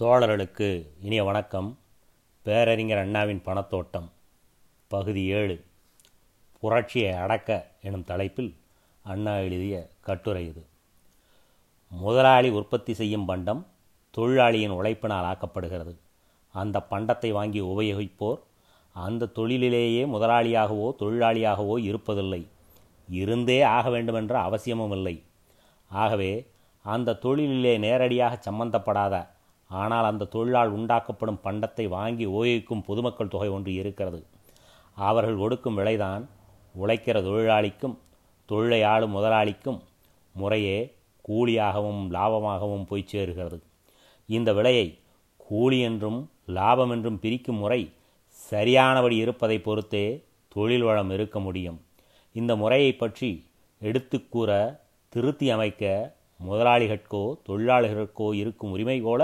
தோழர்களுக்கு இனிய வணக்கம். பேரறிஞர் அண்ணாவின் பணத்தோட்டம் பகுதி ஏழு. புரட்சியை அடக்க எனும் தலைப்பில் அண்ணா எழுதிய கட்டுரை இது. முதலாளி உற்பத்தி செய்யும் பண்டம் தொழிலாளியின் உழைப்பினால் ஆக்கப்படுகிறது. அந்த பண்டத்தை வாங்கி உபயோகிப்போர் அந்த தொழிலிலேயே முதலாளியாகவோ தொழிலாளியாகவோ இருப்பதில்லை. இருந்தே ஆக வேண்டுமென்ற அவசியமும் இல்லை. ஆகவே அந்த தொழிலிலே நேரடியாக சம்பந்தப்படாத ஆனால் அந்த தொழிலால் உண்டாக்கப்படும் பண்டத்தை வாங்கி உபயோகிக்கும் பொதுமக்கள் தொகை ஒன்று இருக்கிறது. அவர்கள் கொடுக்கும் விலைதான் உழைக்கிற தொழிலாளிக்கும் தொழிலை ஆளும் முதலாளிக்கும் முறையே கூலியாகவும் லாபமாகவும் போய் சேருகிறது. இந்த விலையை கூலி என்றும் லாபம் என்றும் பிரிக்கும் முறை சரியானபடி இருப்பதை பொறுத்தே தொழில் வளம் இருக்க முடியும். இந்த முறையை பற்றி எடுத்து கூற திருத்தி அமைக்க முதலாளிகளுக்கோ தொழிலாளிகளுக்கோ இருக்கும் உரிமை போல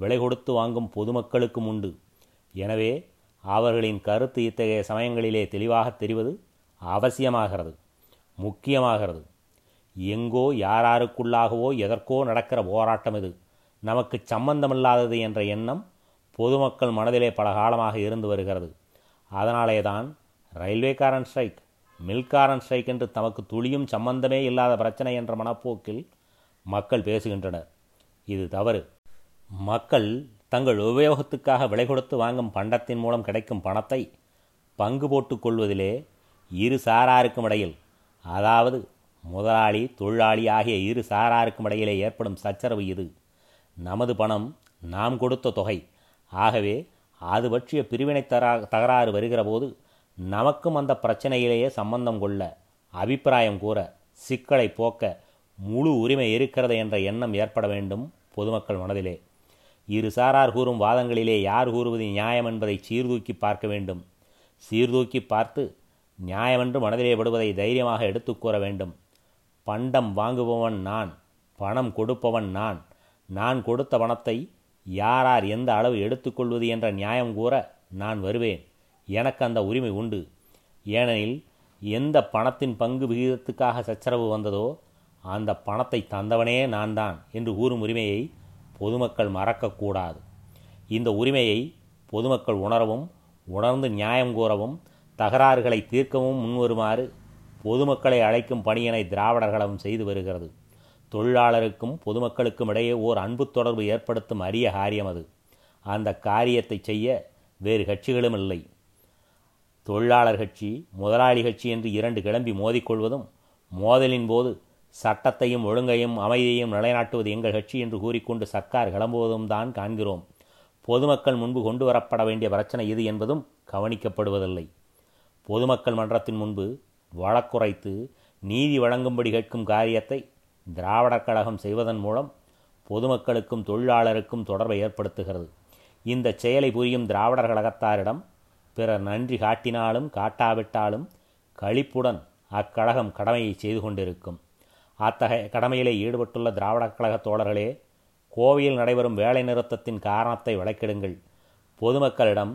விலை கொடுத்து வாங்கும் பொதுமக்களுக்கும் உண்டு. எனவே அவர்களின் கருத்து இத்தகைய சமயங்களிலே தெளிவாக தெரிவது அவசியமாகிறது முக்கியமாகிறது. எங்கோ யாராருக்குள்ளாகவோ எதற்கோ நடக்கிற போராட்டம் இது. நமக்கு சம்பந்தமில்லாதது என்ற எண்ணம் பொதுமக்கள் மனதிலே பல காலமாக இருந்து வருகிறது. அதனாலே தான் ரயில்வேக்காரன் ஸ்ட்ரைக் மில்காரன் ஸ்ட்ரைக் என்று தமக்கு துளியும் சம்பந்தமே இல்லாத பிரச்சனை என்ற மனப்போக்கில் மக்கள் பேசுகின்றனர். இது தவறு. மக்கள் தங்கள் உபயோகத்துக்காக விலை கொடுத்து வாங்கும் பண்டத்தின் மூலம் கிடைக்கும் பணத்தை பங்கு போட்டுக் கொள்வதிலே இரு சாராருக்கும் இடையில் அதாவது முதலாளி தொழிலாளி ஆகிய இரு சாராருக்கும் இடையிலே ஏற்படும் சச்சரவு இது. நமது பணம் நாம் கொடுத்த தொகை. ஆகவே அது பற்றிய பிரிவினை தரா தகராறு வருகிற போது நமக்கும் அந்த பிரச்சனையிலேயே சம்பந்தம் கொள்ள அபிப்பிராயம் கூற சிக்கலை போக்க முழு உரிமை இருக்கிறது என்ற எண்ணம் ஏற்பட வேண்டும் பொதுமக்கள் மனதிலே. இரு சாரார் கூறும் வாதங்களிலே யார் கூறுவது நியாயம் என்பதை சீர்தூக்கி பார்க்க வேண்டும். சீர்தூக்கி பார்த்து நியாயமென்று மனதிலே படுவதை தைரியமாக எடுத்து கூற வேண்டும். பண்டம் வாங்குபவன் நான் பணம் கொடுப்பவன் நான். நான் கொடுத்த பணத்தை யாரார் எந்த அளவு எடுத்துக்கொள்வது என்ற நியாயம் கூற நான் வருவேன். எனக்கு அந்த உரிமை உண்டு. ஏனெனில் எந்த பணத்தின் பங்கு விகிதத்துக்காக சச்சரவு வந்ததோ அந்த பணத்தை தந்தவனே நான் தான் என்று கூறும் உரிமையை பொதுமக்கள் மறக்கக்கூடாது. இந்த உரிமையை பொதுமக்கள் உணரவும் உணர்ந்து நியாயம் கூறவும் தகராறுகளை தீர்க்கவும் முன்வருமாறு பொதுமக்களை அழைக்கும் பணியினை திராவிடர்களும் செய்து வருகிறது. தொழிலாளருக்கும் பொதுமக்களுக்கும் இடையே ஓர் அன்பு தொடர்பு ஏற்படுத்தும் அரிய காரியம் அது. அந்த காரியத்தை செய்ய வேறு கட்சிகளும் இல்லை. தொழிலாளர் கட்சி முதலாளி கட்சி என்று இரண்டு கிளம்பி மோதிக்கொள்வதும் மோதலின் போது சட்டத்தையும் ஒழுங்கையும் அமைதியையும் நிலைநாட்டுவது எங்கள் கட்சி என்று கூறிக்கொண்டு சர்க்கார் கிளம்புவதும் தான் காண்கிறோம். பொதுமக்கள் முன்பு கொண்டு வரப்பட வேண்டிய பிரச்சனை இது என்பதும் கவனிக்கப்படுவதில்லை. பொதுமக்கள் மன்றத்தின் முன்பு வழக்குரைத்து நீதி வழங்கும்படி கேட்கும் காரியத்தை திராவிடர் கழகம் செய்வதன் மூலம் பொதுமக்களுக்கும் தொழிலாளருக்கும் தொடர்பை ஏற்படுத்துகிறது. இந்த செயலை புரியும் திராவிடர் கழகத்தாரிடம் பிறர் நன்றி காட்டினாலும் காட்டாவிட்டாலும் களிப்புடன் அக்கழகம் கடமையை செய்து கொண்டிருக்கும். அத்தகைய கடமையிலே ஈடுபட்டுள்ள திராவிடக் கழக தோழர்களே கோவையில் நடைபெறும் வேலை நிறுத்தத்தின் காரணத்தை விளக்கிடுங்கள். பொதுமக்களிடம்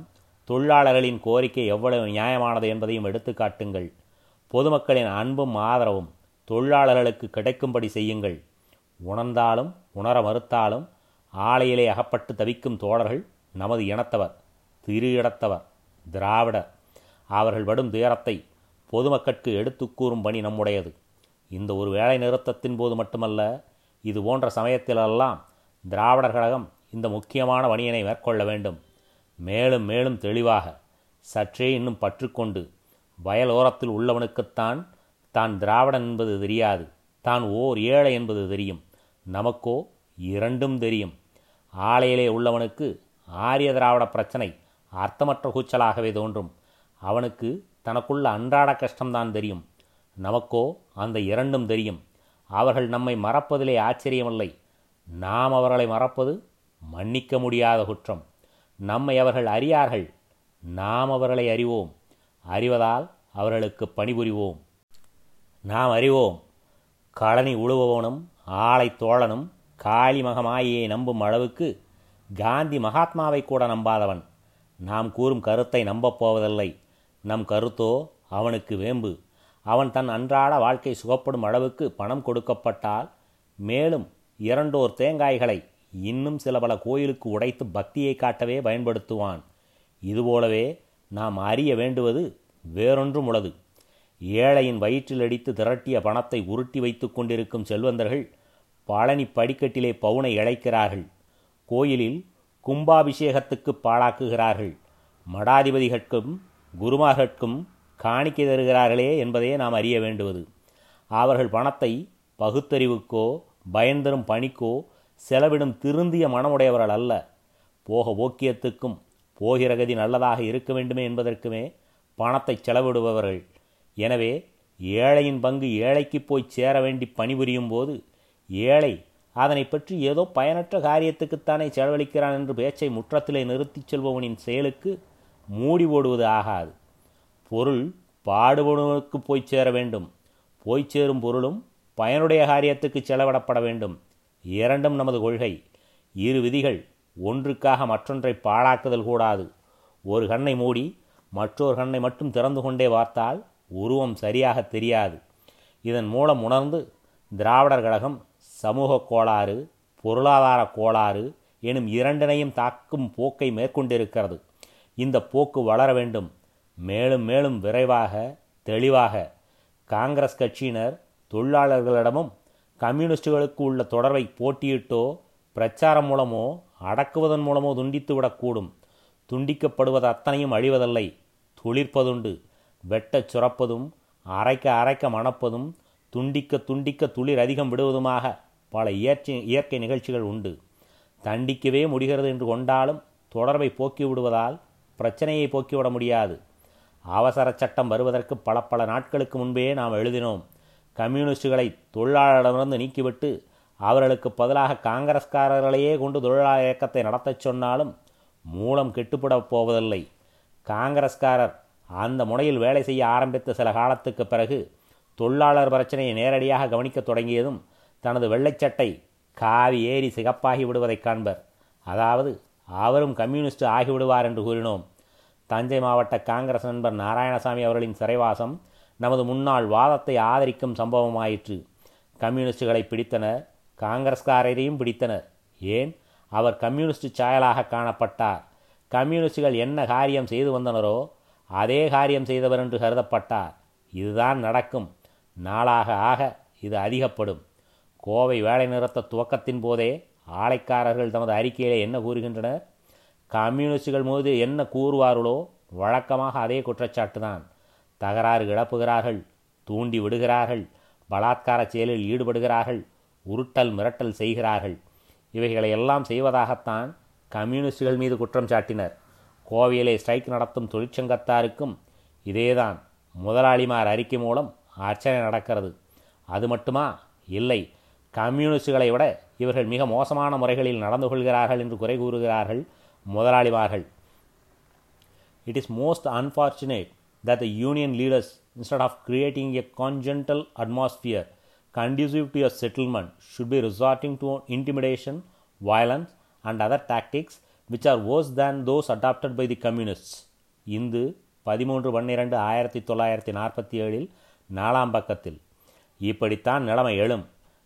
தொழிலாளர்களின் கோரிக்கை எவ்வளவு நியாயமானது என்பதையும் எடுத்துக்காட்டுங்கள் பொதுமக்களின் அன்பும் ஆதரவும் தொழிலாளர்களுக்கு கிடைக்கும்படி செய்யுங்கள். உணர்ந்தாலும் உணர மறுத்தாலும் ஆலையிலே அகப்பட்டு தவிக்கும் தோழர்கள் நமது இனத்தவர் திரு இடத்தவர் திராவிடர். அவர்கள் படும் துயரத்தை பொதுமக்களுக்கு எடுத்து கூறும் பணி நம்முடையது. இந்த ஒரு வேலை நிறுத்தத்தின் போது மட்டுமல்ல இது போன்ற சமயத்திலெல்லாம் திராவிடர் கழகம் இந்த முக்கியமான பணியினை மேற்கொள்ள வேண்டும். மேலும் மேலும் தெளிவாக சற்றே இன்னும் பற்றுக்கொண்டு வயலோரத்தில் உள்ளவனுக்குத்தான் தான் திராவிடன் என்பது தெரியாது தான் ஓர் ஏழை என்பது தெரியும். நமக்கோ இரண்டும் தெரியும். ஆலையிலே உள்ளவனுக்கு ஆரிய திராவிட பிரச்சனை அர்த்தமற்ற கூச்சலாகவே தோன்றும். அவனுக்கு தனக்குள்ள அன்றாட கஷ்டம்தான் தெரியும். நமக்கோ அந்த இரண்டும் தெரியும். அவர்கள் நம்மை மறப்பதிலே ஆச்சரியமில்லை. நாம் அவர்களை மறப்பது மன்னிக்க முடியாத குற்றம். நம்மை அவர்கள் அறியார்கள். நாம் அவர்களை அறிவோம். அறிவதால் அவர்களுக்கு பணிபுரிவோம். நாம் அறிவோம். களனி உழுபவனும் ஆலை தோழனும் காளி மகமாயை நம்பும் அளவுக்கு காந்தி மகாத்மாவை கூட நம்பாதவன். நாம் கூறும் கருத்தை நம்பப் போவதில்லை. நம் கருத்தோ அவனுக்கு வேம்பு. அவன் தன் அன்றாட வாழ்க்கை சுகப்படும் அளவுக்கு பணம் கொடுக்கப்பட்டால் மேலும் இரண்டோர் தேங்காய்களை இன்னும் சில பல கோயிலுக்கு உடைத்து பக்தியை காட்டவே பயன்படுத்துவான். இதுபோலவே நாம் அறிய வேண்டுவது வேறொன்றும் உள்ளது. ஏழையின் வயிற்றில் அடித்து திரட்டிய பணத்தை உருட்டி வைத்து கொண்டிருக்கும் செல்வந்தர்கள் பழனி படிக்கட்டிலே பவுனை இழைக்கிறார்கள். கோயிலில் கும்பாபிஷேகத்துக்கு பாழாக்குகிறார்கள். மடாதிபதிகட்கும் குருமார்களுக்கும் காணிக்கை தருகிறார்களே என்பதே நாம் அறிய வேண்டுவது. அவர்கள் பணத்தை பகுத்தறிவுக்கோ பயன்தரும் பணிக்கோ செலவிடும் திருந்திய மனமுடையவர்கள் அல்ல. போக ஓக்கியத்துக்கும் போகிற கதி நல்லதாக இருக்க வேண்டுமே என்பதற்குமே பணத்தை செலவிடுபவர்கள். எனவே ஏழையின் பங்கு ஏழைக்கு போய் சேர வேண்டி பணிபுரியும் போது ஏழை அதனை பற்றி ஏதோ பயனற்ற காரியத்துக்குத்தானே செலவழிக்கிறான் என்று பேச்சை முற்றத்திலே நிறுத்திச் செல்பவனின் செயலுக்கு மூடி போடுவது ஆகாது. பொருள் பாடுபடுவனுக்கு போய் சேர வேண்டும். போய் சேரும் பொருளும் பயனுடைய காரியத்துக்கு செலவிடப்பட வேண்டும். இரண்டும் நமது கொள்கை. இரு விதிகள் ஒன்றுக்காக மற்றொன்றை பாழாக்குதல் கூடாது. ஒரு கண்ணை மூடி மற்றொரு கண்ணை மட்டும் திறந்து கொண்டே பார்த்தால் உருவம் சரியாக தெரியாது. இதன் மூலம் உணர்ந்து திராவிடர் கழகம் சமூக கோளாறு பொருளாதார கோளாறு எனும் இரண்டினையும் தாக்கும் போக்கை மேற்கொண்டிருக்கிறது. இந்த போக்கு வளர வேண்டும். மேலும் மேலும் விரைவாக தெளிவாக காங்கிரஸ் கட்சியினர் தொழிலாளர்களிடமும் கம்யூனிஸ்டுகளுக்கு உள்ள தொடர்பை போட்டியிட்டோ பிரச்சாரம் மூலமோ அடக்குவதன் மூலமோ துண்டித்துவிடக்கூடும் துண்டிக்கப்படுவது அத்தனையும் அழிவதில்லை. துளிர்ப்பதுண்டு வெட்டச் சுரப்பதும் அரைக்க அரைக்க மணப்பதும் துண்டிக்க துண்டிக்க துளிர் அதிகம் விடுவதுமாக பல இயற்கை இயற்கை நிகழ்ச்சிகள் உண்டு. தண்டிக்கவே முடிகிறது என்று கொண்டாலும் தொடர்பை போக்கி விடுவதால் பிரச்சனையை போக்கிவிட முடியாது. அவசர சட்டம் வருவதற்கு பல பல நாட்களுக்கு முன்பே நாம் எழுதினோம். கம்யூனிஸ்டுகளை தொழிலாளரிடமிருந்து நீக்கிவிட்டு அவர்களுக்கு பதிலாக காங்கிரஸ்காரர்களையே கொண்டு தொழிலாளர் இயக்கத்தை நடத்தச் சொன்னாலும் மூலம் கெட்டுப்படப் போவதில்லை. காங்கிரஸ்காரர் அந்த முனையில் வேலை செய்ய ஆரம்பித்த சில காலத்துக்கு பிறகு தொழிலாளர் பிரச்சனையை நேரடியாக கவனிக்கத் தொடங்கியதும் தனது வெள்ளைச்சட்டை காவி ஏறி சிகப்பாகி விடுவதைக் காண்பர். அதாவது அவரும் கம்யூனிஸ்ட் ஆகிவிடுவார் என்று கூறினோம். தஞ்சை மாவட்ட காங்கிரஸ் நண்பர் நாராயணசாமி அவர்களின் சிறைவாசம் நமது முன்னாள் வாதத்தை ஆதரிக்கும் சம்பவமாயிற்று. கம்யூனிஸ்டுகளை பிடித்தனர் காங்கிரஸ்காரரையும் பிடித்தனர். ஏன்? அவர் கம்யூனிஸ்ட் சாயலாக காணப்பட்டார். கம்யூனிஸ்டுகள் என்ன காரியம் செய்து வந்தனரோ அதே காரியம் செய்தவர் என்று கருதப்பட்டார். இதுதான் நடக்கும். நாளாக ஆக இது அதிகப்படும். கோவை வேலை நிறுத்த துவக்கத்தின் போதே ஆலைக்காரர்கள் தமது அறிக்கையிலே என்ன கூறுகின்றனர்? கம்யூனிஸ்டுகள் மீது என்ன கூறுவார்களோ வழக்கமாக அதே குற்றச்சாட்டு தான் தகராறு கிளப்புகிறார்கள் தூண்டி விடுகிறார்கள் பலாத்கார செயலில் ஈடுபடுகிறார்கள் உருட்டல் மிரட்டல் செய்கிறார்கள். இவைகளை எல்லாம் செய்வதாகத்தான் கம்யூனிஸ்டுகள் மீது குற்றம் சாட்டினர். கோவையிலே ஸ்ட்ரைக் நடத்தும் தொழிற்சங்கத்தாருக்கும் இதேதான். முதலாளிமார் அறிக்கை மூலம் அர்ச்சனை நடக்கிறது. அது மட்டுமா? இல்லை. கம்யூனிஸ்டுகளை விட இவர்கள் மிக மோசமான முறைகளில் நடந்து கொள்கிறார்கள் என்று குறை கூறுகிறார்கள் முதலாளிமார்கள் it is most unfortunate that the union leaders, instead of creating a congenital atmosphere conducive to a settlement, should be resorting to intimidation, violence, and other tactics which are worse than those adopted by the communists. இந்து பதிமூன்று பன்னிரண்டு ஆயிரத்தி தொள்ளாயிரத்தி நாற்பத்தி ஏழில் நாலாம் பக்கத்தில் இப்படித்தான் நிலைமை எழும்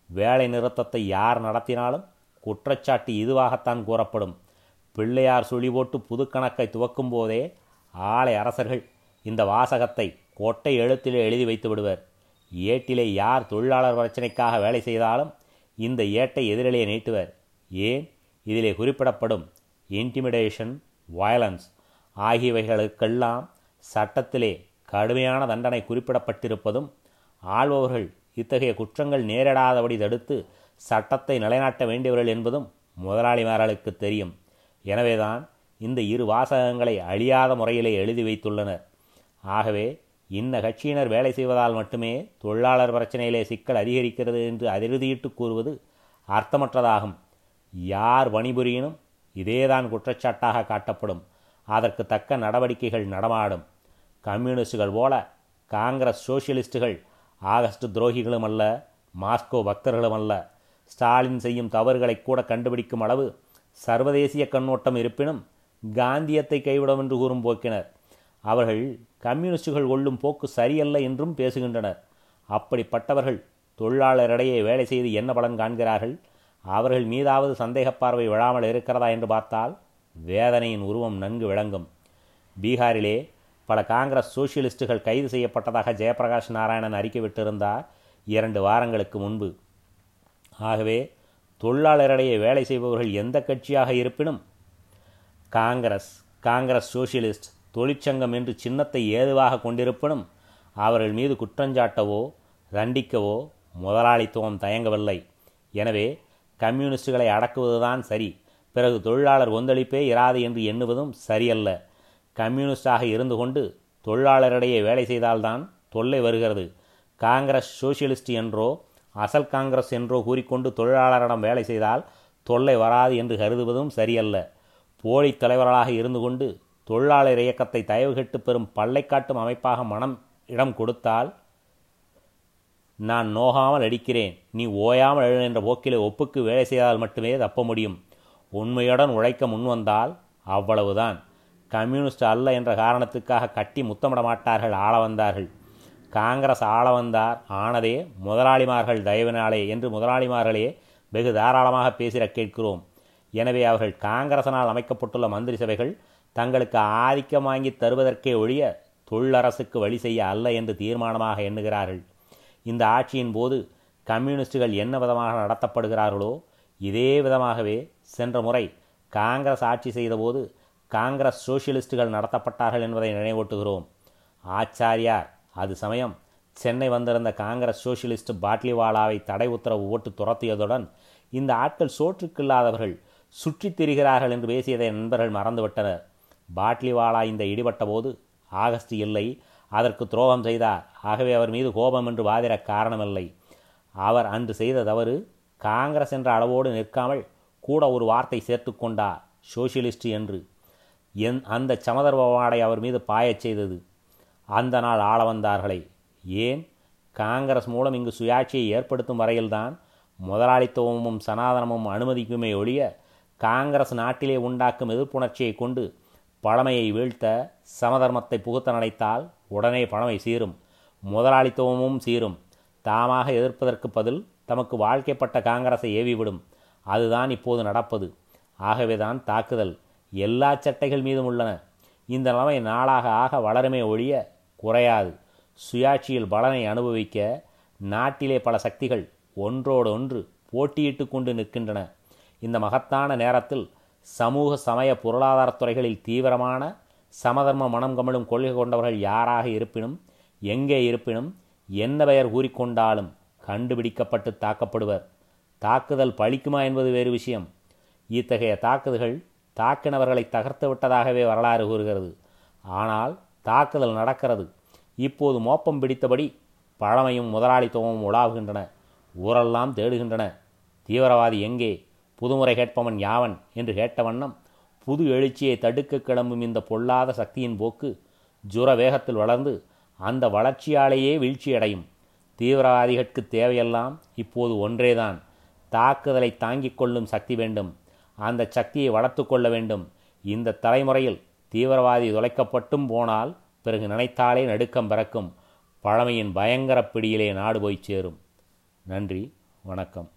வேலை நிறுத்தத்தை யார் நடத்தினாலும் குற்றச்சாட்டு இதுவாகத்தான் கூறப்படும் பிள்ளையார் சுழி போட்டு புதுக்கணக்கை துவக்கும் போதே ஆலை அரசர்கள் இந்த வாசகத்தை கோட்டை எழுத்திலே எழுதி வைத்து விடுவர். ஏட்டிலே யார் தொழிலாளர் பிரச்சனைக்காக வேலை செய்தாலும் இந்த ஏட்டை எதிரிலே நீட்டுவர். ஏன்? இதிலே குறிப்பிடப்படும் இன்டிமிடேஷன் வயலன்ஸ் ஆகியவைகளுக்கெல்லாம் சட்டத்திலே கடுமையான தண்டனை குறிப்பிடப்பட்டிருப்பதும் ஆள்பவர்கள் இத்தகைய குற்றங்கள் நேரிடாதபடி தடுத்து சட்டத்தை நிலைநாட்ட வேண்டியவர்கள் என்பதும் முதலாளிமார்களுக்கு தெரியும். எனவேதான் இந்த இரு வாசகங்களை அழியாத முறையிலே எழுதி வைத்துள்ளனர். ஆகவே இன்ன கட்சியினர் வேலை செய்வதால் மட்டுமே தொழிலாளர் பிரச்சனையிலே சிக்கல் அதிகரிக்கிறது என்று அதிருதியிட்டு கூறுவது அர்த்தமற்றதாகும். யார் பணிபுரியினும் இதேதான் குற்றச்சாட்டாக காட்டப்படும். அதற்கு தக்க நடவடிக்கைகள் நடமாடும். கம்யூனிஸ்டுகள் போல காங்கிரஸ் சோசியலிஸ்டுகள் ஆகஸ்ட் துரோகிகளும் அல்ல மாஸ்கோ பக்தர்களும் அல்ல ஸ்டாலின் செய்யும் தவறுகளை கூட கண்டுபிடிக்கும் அளவு சர்வதேசிய கண்ணோட்டம் இருப்பினும் காந்தியத்தை கைவிடும் என்று கூறும் போக்கினர். அவர்கள் கம்யூனிஸ்டுகள் கொள்ளும் போக்கு சரியல்ல என்றும் பேசுகின்றனர். அப்படிப்பட்டவர்கள் தொழிலாளரிடையே வேலை செய்து என்ன பலன் காண்கிறார்கள்? அவர்கள் மீதாவது சந்தேகப் பார்வை விழாமல் இருக்கிறதா என்று பார்த்தால் வேதனையின் உருவம் நன்கு விளங்கும். பீகாரிலே பல காங்கிரஸ் சோசியலிஸ்டுகள் கைது செய்யப்பட்டதாக ஜெயபிரகாஷ் நாராயணன் அறிக்கை விட்டிருந்தார் இரண்டு வாரங்களுக்கு முன்பு. ஆகவே தொழிலாளரிடையே வேலை செய்பவர்கள் எந்த கட்சியாக இருப்பினும் காங்கிரஸ் காங்கிரஸ் சோசியலிஸ்ட் தொழிற்சங்கம் என்று சின்னத்தை ஏதுவாக கொண்டிருப்பினும் அவர்கள் மீது குற்றஞ்சாட்டவோ தண்டிக்கவோ முதலாளித்துவம் தயங்கவில்லை. எனவே கம்யூனிஸ்டுகளை அடக்குவதுதான் சரி. பிறகு தொழிலாளர் கொந்தளிப்பே இராது என்று எண்ணுவதும் சரியல்ல. கம்யூனிஸ்டாக இருந்து கொண்டு தொழிலாளரிடையே வேலை செய்தால்தான் தொல்லை வருகிறது. காங்கிரஸ் சோசியலிஸ்ட் என்றோ அசல் காங்கிரஸ் என்றோ கூறிக்கொண்டு தொழிலாளரிடம் வேலை செய்தால் தொல்லை வராது என்று கருதுவதும் சரியல்ல. போலி தலைவர்களாக இருந்து கொண்டு தொழிலாளர் இயக்கத்தை தயவுகெட்டு பெறும் பல்லை காட்டும் அமைப்பாக மனம் இடம் கொடுத்தால் நான் நோகாமல் அடிக்கிறேன். நீ ஓயாமல் எழு என்ற போக்கிலே ஒப்புக்கு வேலை செய்தால் மட்டுமே தப்ப முடியும். உண்மையுடன் உழைக்க முன்வந்தால் அவ்வளவுதான். கம்யூனிஸ்ட் அல்ல என்ற காரணத்துக்காக கட்டி முத்தமிட மாட்டார்கள் ஆள வந்தார்கள். காங்கிரஸ் ஆள வந்தார். ஆனதே முதலாளிமார்கள் தயவினாலே என்று முதலாளிமார்களே வெகு தாராளமாக பேசிட கேட்கிறோம். எனவே அவர்கள் காங்கிரசனால் அமைக்கப்பட்டுள்ள மந்திரி சபைகள் தங்களுக்கு ஆதிக்கம் வாங்கி தருவதற்கே ஒழிய தொழிலரசுக்கு வழி செய்ய அல்ல என்று தீர்மானமாக எண்ணுகிறார்கள். இந்த ஆட்சியின் போது கம்யூனிஸ்டுகள் என்ன விதமாக நடத்தப்படுகிறார்களோ இதே விதமாகவே சென்ற முறை காங்கிரஸ் ஆட்சி செய்தபோது காங்கிரஸ் சோசியலிஸ்டுகள் நடத்தப்பட்டார்கள் என்பதை நினைவூட்டுகிறோம். ஆச்சாரியார் அது சமயம் சென்னை வந்திருந்த காங்கிரஸ் சோசியலிஸ்ட் பாட்லிவாலாவை தடை உத்தரவு ஓட்டு துரத்தியதுடன் இந்த ஆட்கள் சோற்றுக்கில்லாதவர்கள் சுற்றித் திரிகிறார்கள் என்று பேசியதை நண்பர்கள் மறந்துவிட்டனர். பாட்லிவாலா இந்த இடிபட்ட போது ஆகஸ்ட் இல்லை அதற்கு துரோகம் செய்தார். ஆகவே அவர் மீது கோபம் என்று வாதிட காரணமில்லை. அவர் அன்று செய்த தவறு காங்கிரஸ் என்ற அளவோடு நிற்காமல் கூட ஒரு வார்த்தை சேர்த்து கொண்டார் சோசியலிஸ்ட் என்று. என் அந்த சமதர்வாடை அவர் மீது பாயச் செய்தது. அந்த நாள் ஆள வந்தார்களே. ஏன்? காங்கிரஸ் மூலம் இங்கு சுயாட்சியை ஏற்படுத்தும் வரையில்தான் முதலாளித்துவமும் சனாதனமும் அனுமதிக்குமே ஒழிய காங்கிரஸ் நாட்டிலே உண்டாக்கும் எதிர்ப்புணர்ச்சியை கொண்டு பழமையை வீழ்த்த சமதர்மத்தை புகுத்த நினைத்தால் உடனே பழமை சீரும் முதலாளித்துவமும் சீரும். தாமாக எதிர்ப்பதற்கு பதில் தமக்கு வாழ்க்கைப்பட்ட காங்கிரஸை ஏவிவிடும். அதுதான் இப்போது நடப்பது. ஆகவேதான் தாக்குதல் எல்லா சட்டைகள் மீதும் உள்ளன. இந்த நிலைமை நாளாக ஆக வளருமே ஒழிய குறையாது. சுயாட்சியில் பலனை அனுபவிக்க நாட்டிலே பல சக்திகள் ஒன்றோடு ஒன்று போட்டியிட்டு கொண்டு நிற்கின்றன. இந்த மகத்தான நேரத்தில் சமூக சமய பொருளாதாரத் துறைகளில் தீவிரமான சமதர்ம மனம் கமழும் கொள்கை கொண்டவர்கள் யாராக இருப்பினும் எங்கே இருப்பினும் என்ன பெயர் கூறிக்கொண்டாலும் கண்டுபிடிக்கப்பட்டு தாக்கப்படுவர். தாக்குதல் பழிக்குமா என்பது வேறு விஷயம். இத்தகைய தாக்குதல்கள் தாக்கினவர்களை தகர்த்து விட்டதாகவே வரலாறு கூறுகிறது. ஆனால் தாக்குதல் நடக்கிறது. இப்போது மோப்பம் பிடித்தபடி பழமையும் முதலாளித்துவமும் உலாவுகின்றன. ஊரெல்லாம் தேடுகின்றன. தீவிரவாதி எங்கே? புதுமுறை கேட்பவன் யாவன்? என்று கேட்ட வண்ணம் புது எழுச்சியை தடுக்க கிளம்பும் இந்த பொல்லாத சக்தியின் போக்கு ஜுர வேகத்தில் வளர்ந்து அந்த வளர்ச்சியாலேயே வீழ்ச்சியடையும். தீவிரவாதிகளுக்கு தேவையெல்லாம் இப்போது ஒன்றேதான். தாக்குதலை தாங்கிக் கொள்ளும் சக்தி வேண்டும். அந்த சக்தியை வளர்த்து கொள்ள வேண்டும். இந்த தலைமுறையில் தீவிரவாதி துளைக்கப்பட்டும் போனால் பிறகு நினைத்தாலே நடுக்கம் பிறக்கும். பழமையின் பயங்கர பிடியிலே நாடு போய் சேரும். நன்றி வணக்கம்.